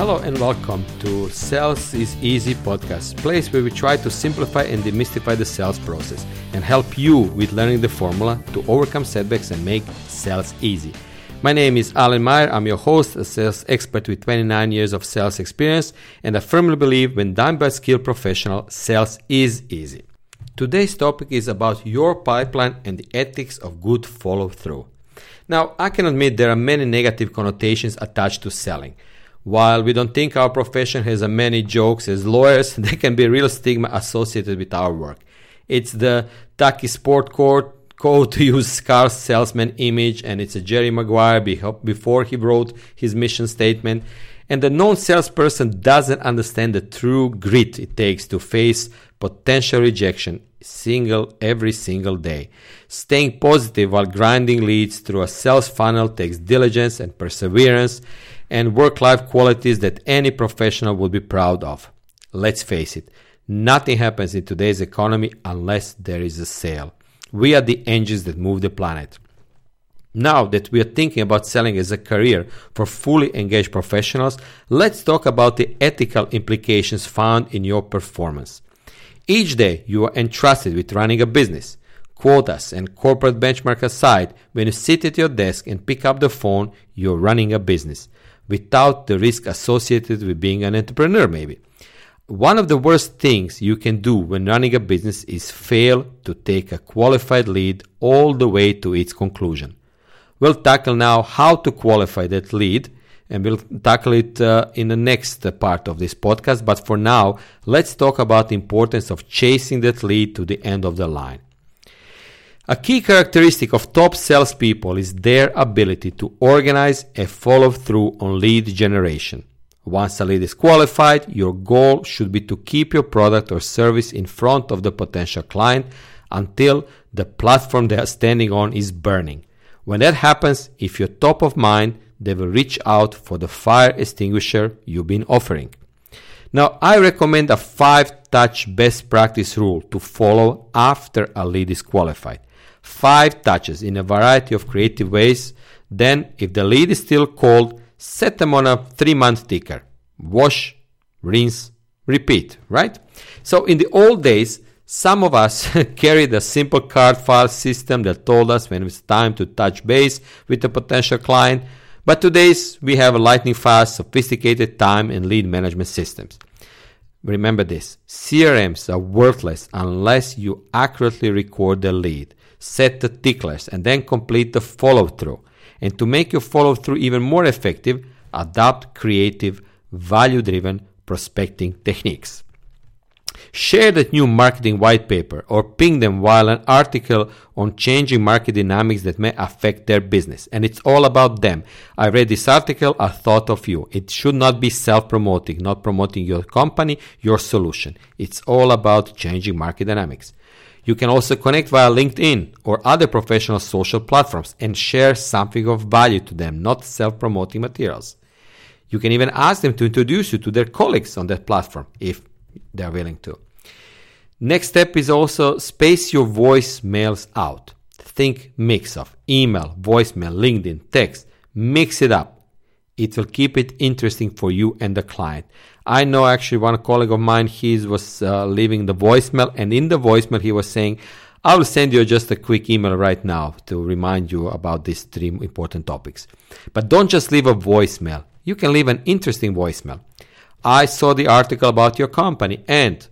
Hello and welcome to Sales is Easy podcast, place where we try to simplify and demystify the sales process and help you with learning the formula to overcome setbacks and make sales easy. My name is Alan Meyer. I'm your host, a sales expert with 29 years of sales experience, and I firmly believe when done by a skilled professional, sales is easy. Today's topic is about your pipeline and the ethics of good follow through. Now, I can admit there are many negative connotations attached to selling. While we don't think our profession has as many jokes as lawyers, there can be real stigma associated with our work. It's the tacky sport court code to use scarce salesman image, and it's a Jerry Maguire before he wrote his mission statement. And the non salesperson doesn't understand the true grit it takes to face potential rejection single every single day. Staying positive while grinding leads through a sales funnel takes diligence and perseverance and work life qualities that any professional would be proud of. Let's face it, nothing happens in today's economy unless there is a sale. We are the engines that move the planet. Now that we are thinking about selling as a career for fully engaged professionals, let's talk about the ethical implications found in your performance. Each day you are entrusted with running a business. Quotas and corporate benchmark aside, when you sit at your desk and pick up the phone, you're running a business without the risk associated with being an entrepreneur, maybe. One of the worst things you can do when running a business is fail to take a qualified lead all the way to its conclusion. We'll tackle now how to qualify that lead and we'll tackle it uh, in the next part of this podcast. But for now, let's talk about the importance of chasing that lead to the end of the line. A key characteristic of top salespeople is their ability to organize and follow through on lead generation. Once a lead is qualified, your goal should be to keep your product or service in front of the potential client until the platform they are standing on is burning. When that happens, if you're top of mind, they will reach out for the fire extinguisher you've been offering. Now, I recommend a five touch best practice rule to follow after a lead is qualified five touches in a variety of creative ways. Then, if the lead is still cold, set them on a three month ticker. Wash, rinse, repeat, right? So, in the old days, some of us carried a simple card file system that told us when it's time to touch base with a potential client. But today's we have lightning fast, sophisticated time and lead management systems. Remember this CRMs are worthless unless you accurately record the lead set the ticklers, and then complete the follow through. And to make your follow through even more effective, adopt creative, value driven prospecting techniques. Share that new marketing white paper or ping them while an article on changing market dynamics that may affect their business. And it's all about them. I read this article, I thought of you. It should not be self promoting, not promoting your company, your solution. It's all about changing market dynamics. You can also connect via LinkedIn or other professional social platforms and share something of value to them, not self promoting materials. You can even ask them to introduce you to their colleagues on that platform if they're willing to. Next step is also space your voicemails out. Think mix of email, voicemail, LinkedIn, text. Mix it up. It will keep it interesting for you and the client. I know actually one colleague of mine, he was uh, leaving the voicemail, and in the voicemail, he was saying, I will send you just a quick email right now to remind you about these three important topics. But don't just leave a voicemail. You can leave an interesting voicemail. I saw the article about your company and,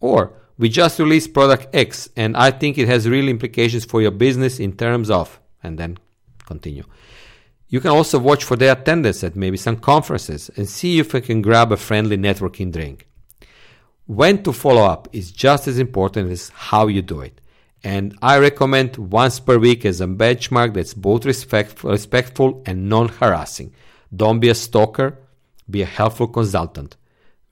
or, we just released product X and I think it has real implications for your business in terms of, and then continue. You can also watch for their attendance at maybe some conferences and see if you can grab a friendly networking drink. When to follow up is just as important as how you do it. And I recommend once per week as a benchmark that's both respectful, and non harassing. Don't be a stalker, be a helpful consultant,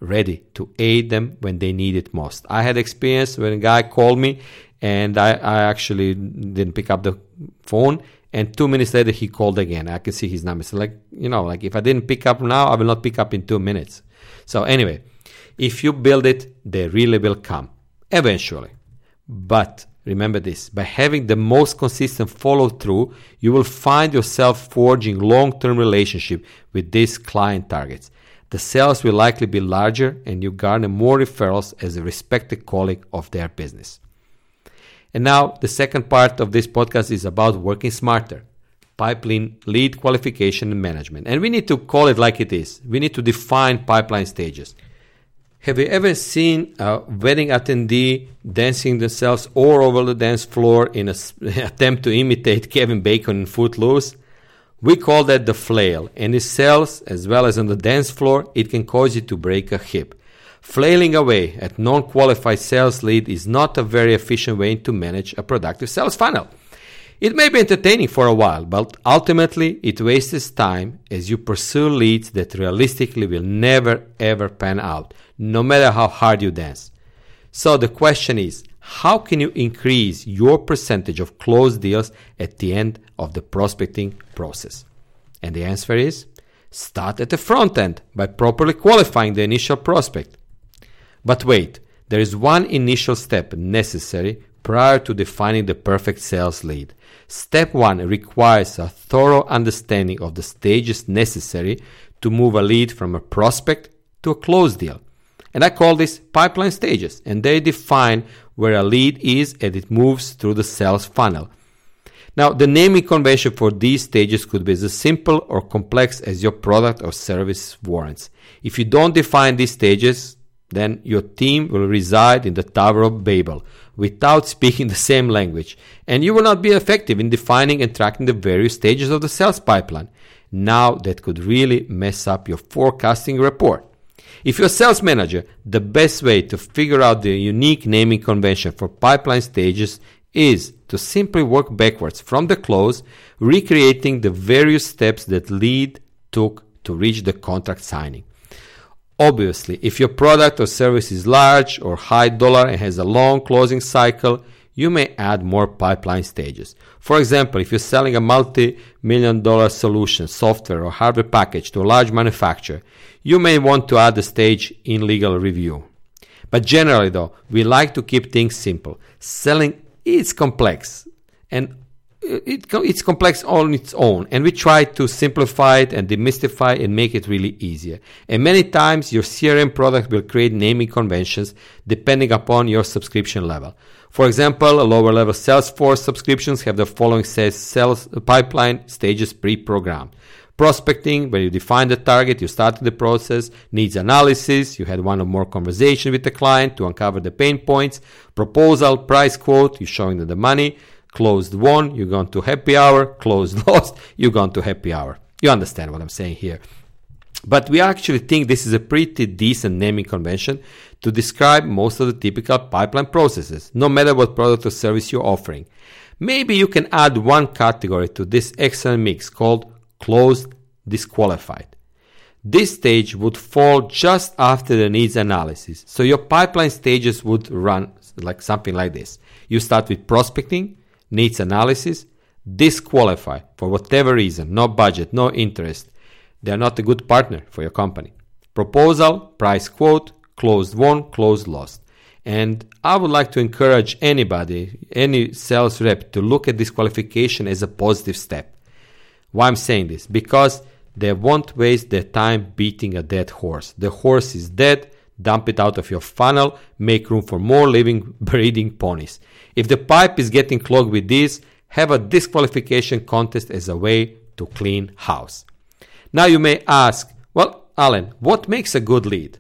ready to aid them when they need it most. I had experience when a guy called me and I, I actually didn't pick up the phone and two minutes later he called again. I can see his number. So like, you know, like if I didn't pick up now, I will not pick up in two minutes. So anyway, if you build it, they really will come eventually. But remember this by having the most consistent follow through, you will find yourself forging long term relationship with these client targets. The sales will likely be larger and you garner more referrals as a respected colleague of their business. And now the second part of this podcast is about working smarter. Pipeline lead qualification and management. And we need to call it like it is. We need to define pipeline stages. Have you ever seen a wedding attendee dancing themselves all over the dance floor in an attempt to imitate Kevin Bacon in Footloose? We call that the flail, and in sales as well as on the dance floor, it can cause you to break a hip. Flailing away at non qualified sales lead is not a very efficient way to manage a productive sales funnel. It may be entertaining for a while, but ultimately it wastes time as you pursue leads that realistically will never ever pan out, no matter how hard you dance. So the question is how can you increase your percentage of closed deals at the end of the prospecting process? And the answer is start at the front end by properly qualifying the initial prospect. But wait, there is one initial step necessary prior to defining the perfect sales lead. Step 1 requires a thorough understanding of the stages necessary to move a lead from a prospect to a closed deal. And I call this pipeline stages, and they define where a lead is as it moves through the sales funnel. Now, the naming convention for these stages could be as simple or complex as your product or service warrants. If you don't define these stages, then your team will reside in the Tower of Babel without speaking the same language, and you will not be effective in defining and tracking the various stages of the sales pipeline. Now, that could really mess up your forecasting report. If you're a sales manager, the best way to figure out the unique naming convention for pipeline stages is to simply work backwards from the close, recreating the various steps that lead took to reach the contract signing. Obviously, if your product or service is large or high dollar and has a long closing cycle, you may add more pipeline stages. For example, if you're selling a multi million dollar solution, software, or hardware package to a large manufacturer, you may want to add a stage in legal review. But generally, though, we like to keep things simple. Selling is complex and it, it's complex on its own and we try to simplify it and demystify and make it really easier. And many times your crm product will create naming conventions depending upon your subscription level. For example lower level salesforce subscriptions have the following sales pipeline stages pre-programmed. Prospecting where you define the target you started the process. Needs analysis you had one or more conversation with the client to uncover the pain points. Proposal price quote you showing them the money Closed won, you gone to happy hour. Closed lost, you gone to happy hour. You understand what I'm saying here. But we actually think this is a pretty decent naming convention to describe most of the typical pipeline processes, no matter what product or service you're offering. Maybe you can add one category to this excellent mix called closed disqualified. This stage would fall just after the needs analysis. So your pipeline stages would run like something like this. You start with prospecting, needs analysis, disqualify for whatever reason, no budget, no interest. They are not a good partner for your company. Proposal, price quote, closed won, closed lost. And I would like to encourage anybody, any sales rep, to look at disqualification as a positive step. Why I'm saying this? Because They won't waste their time beating a dead horse. The horse is dead, dump it out of your funnel, make room for more living, breeding ponies. If the pipe is getting clogged with these, have a disqualification contest as a way to clean house. Now you may ask, well, Alan, what makes a good lead?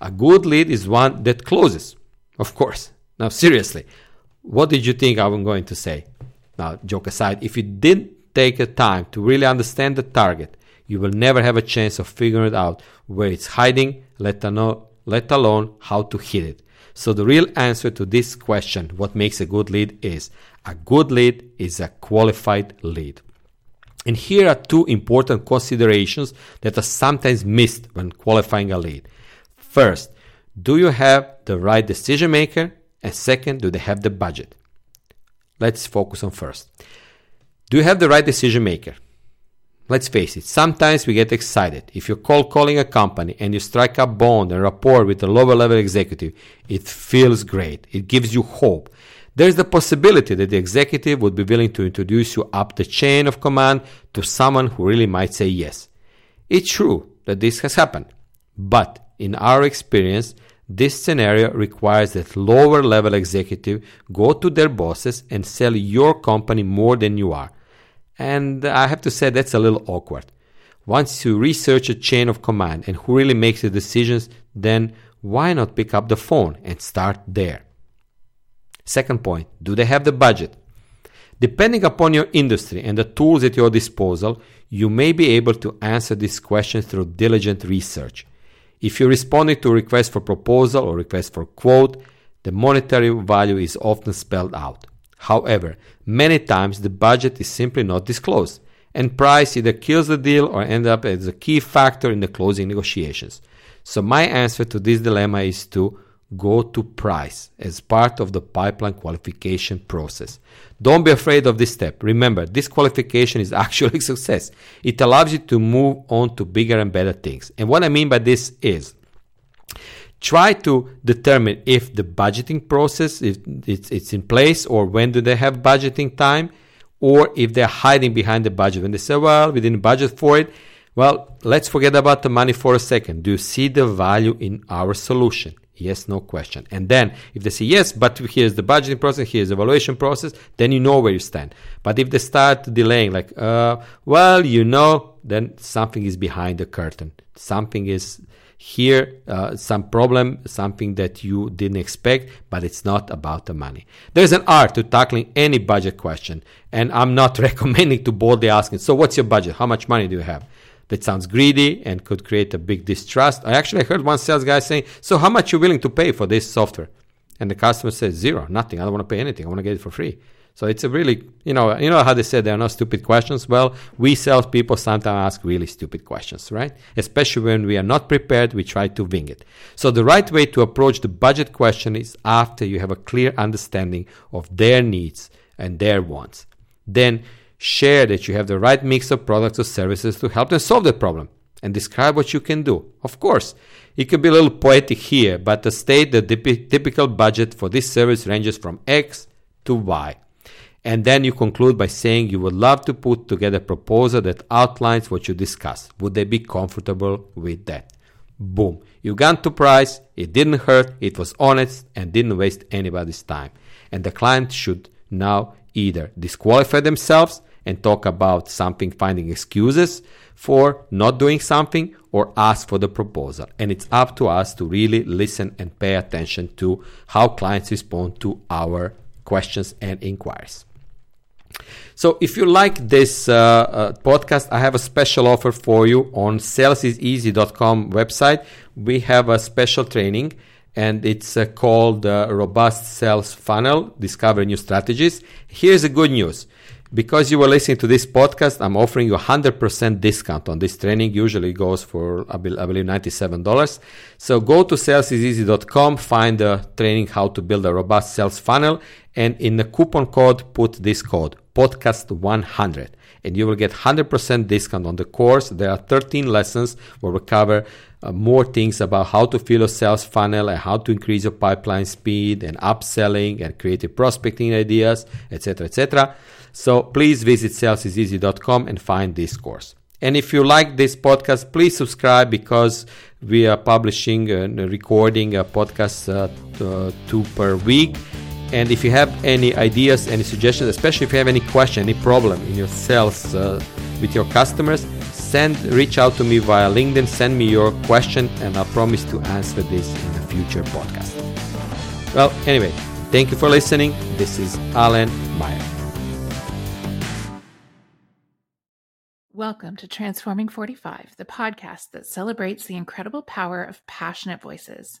A good lead is one that closes, of course. Now, seriously, what did you think I was going to say? Now, joke aside, if you didn't take the time to really understand the target, you will never have a chance of figuring it out where it's hiding, let alone, let alone how to hit it. So, the real answer to this question, what makes a good lead, is a good lead is a qualified lead. And here are two important considerations that are sometimes missed when qualifying a lead. First, do you have the right decision maker? And second, do they have the budget? Let's focus on first. Do you have the right decision maker? Let's face it, sometimes we get excited. If you're cold calling a company and you strike up bond and rapport with a lower level executive, it feels great. It gives you hope. There's the possibility that the executive would be willing to introduce you up the chain of command to someone who really might say yes. It's true that this has happened, but in our experience, this scenario requires that lower level executive go to their bosses and sell your company more than you are. And I have to say that's a little awkward. Once you research a chain of command and who really makes the decisions, then why not pick up the phone and start there? Second point, do they have the budget? Depending upon your industry and the tools at your disposal, you may be able to answer this question through diligent research. If you're responding to request for proposal or request for quote, the monetary value is often spelled out. However, many times the budget is simply not disclosed, and price either kills the deal or ends up as a key factor in the closing negotiations. So my answer to this dilemma is to go to price as part of the pipeline qualification process. Don't be afraid of this step. Remember, this qualification is actually success. It allows you to move on to bigger and better things. And what I mean by this is try to determine if the budgeting process is it's, it's in place or when do they have budgeting time or if they're hiding behind the budget. When they say, well, we didn't budget for it, well, let's forget about the money for a second. Do you see the value in our solution? Yes, no question. And then if they say yes, but here's the budgeting process, here's the evaluation process, then you know where you stand. But if they start delaying, like, uh, well, you know, then something is behind the curtain. Something is here, uh, some problem, something that you didn't expect, but it's not about the money. There's an art to tackling any budget question, and I'm not recommending to boldly asking, so what's your budget? How much money do you have? that sounds greedy and could create a big distrust. I actually heard one sales guy saying, "So how much you willing to pay for this software?" And the customer says, zero, nothing. I don't want to pay anything. I want to get it for free." So it's a really, you know, you know how they say there are no stupid questions. Well, we salespeople sometimes ask really stupid questions, right? Especially when we are not prepared, we try to wing it. So the right way to approach the budget question is after you have a clear understanding of their needs and their wants. Then Share that you have the right mix of products or services to help them solve that problem and describe what you can do. Of course, it could be a little poetic here, but to state the typical budget for this service ranges from X to Y. And then you conclude by saying you would love to put together a proposal that outlines what you discussed. Would they be comfortable with that? Boom. You got to price, it didn't hurt, it was honest, and didn't waste anybody's time. And the client should now either disqualify themselves and talk about something, finding excuses for not doing something or ask for the proposal. And it's up to us to really listen and pay attention to how clients respond to our questions and inquiries. So, if you like this uh, uh, podcast, I have a special offer for you on salesiseasy.com website. We have a special training and it's uh, called uh, Robust Sales Funnel Discover New Strategies. Here's the good news because you were listening to this podcast, I'm offering you 100% discount on this training. Usually goes for, I believe, $97. So go to salesiseasy.com, find the training how to build a robust sales funnel, and in the coupon code, put this code, podcast100 and you will get 100% discount on the course. There are 13 lessons where we cover uh, more things about how to fill a sales funnel and how to increase your pipeline speed and upselling and creative prospecting ideas, etc., etc. So please visit salesiseasy.com and find this course. And if you like this podcast, please subscribe because we are publishing and recording a podcast uh, two per week. And if you have any ideas, any suggestions, especially if you have any question, any problem in your sales uh, with your customers, send reach out to me via LinkedIn. Send me your question, and I promise to answer this in a future podcast. Well, anyway, thank you for listening. This is Alan Meyer. Welcome to Transforming 45, the podcast that celebrates the incredible power of passionate voices.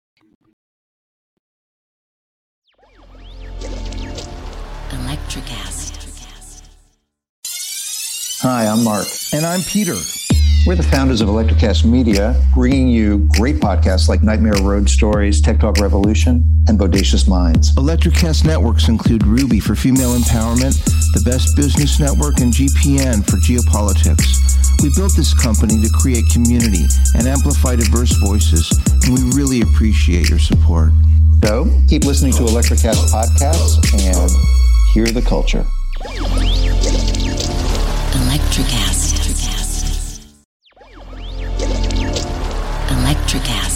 Electricast. Hi, I'm Mark. And I'm Peter. We're the founders of Electricast Media, bringing you great podcasts like Nightmare Road Stories, Tech Talk Revolution, and Bodacious Minds. Electricast networks include Ruby for female empowerment, the Best Business Network, and GPN for geopolitics. We built this company to create community and amplify diverse voices, and we really appreciate your support. So keep listening to Electricast podcasts and Hear the culture. Electricast. Electric acid.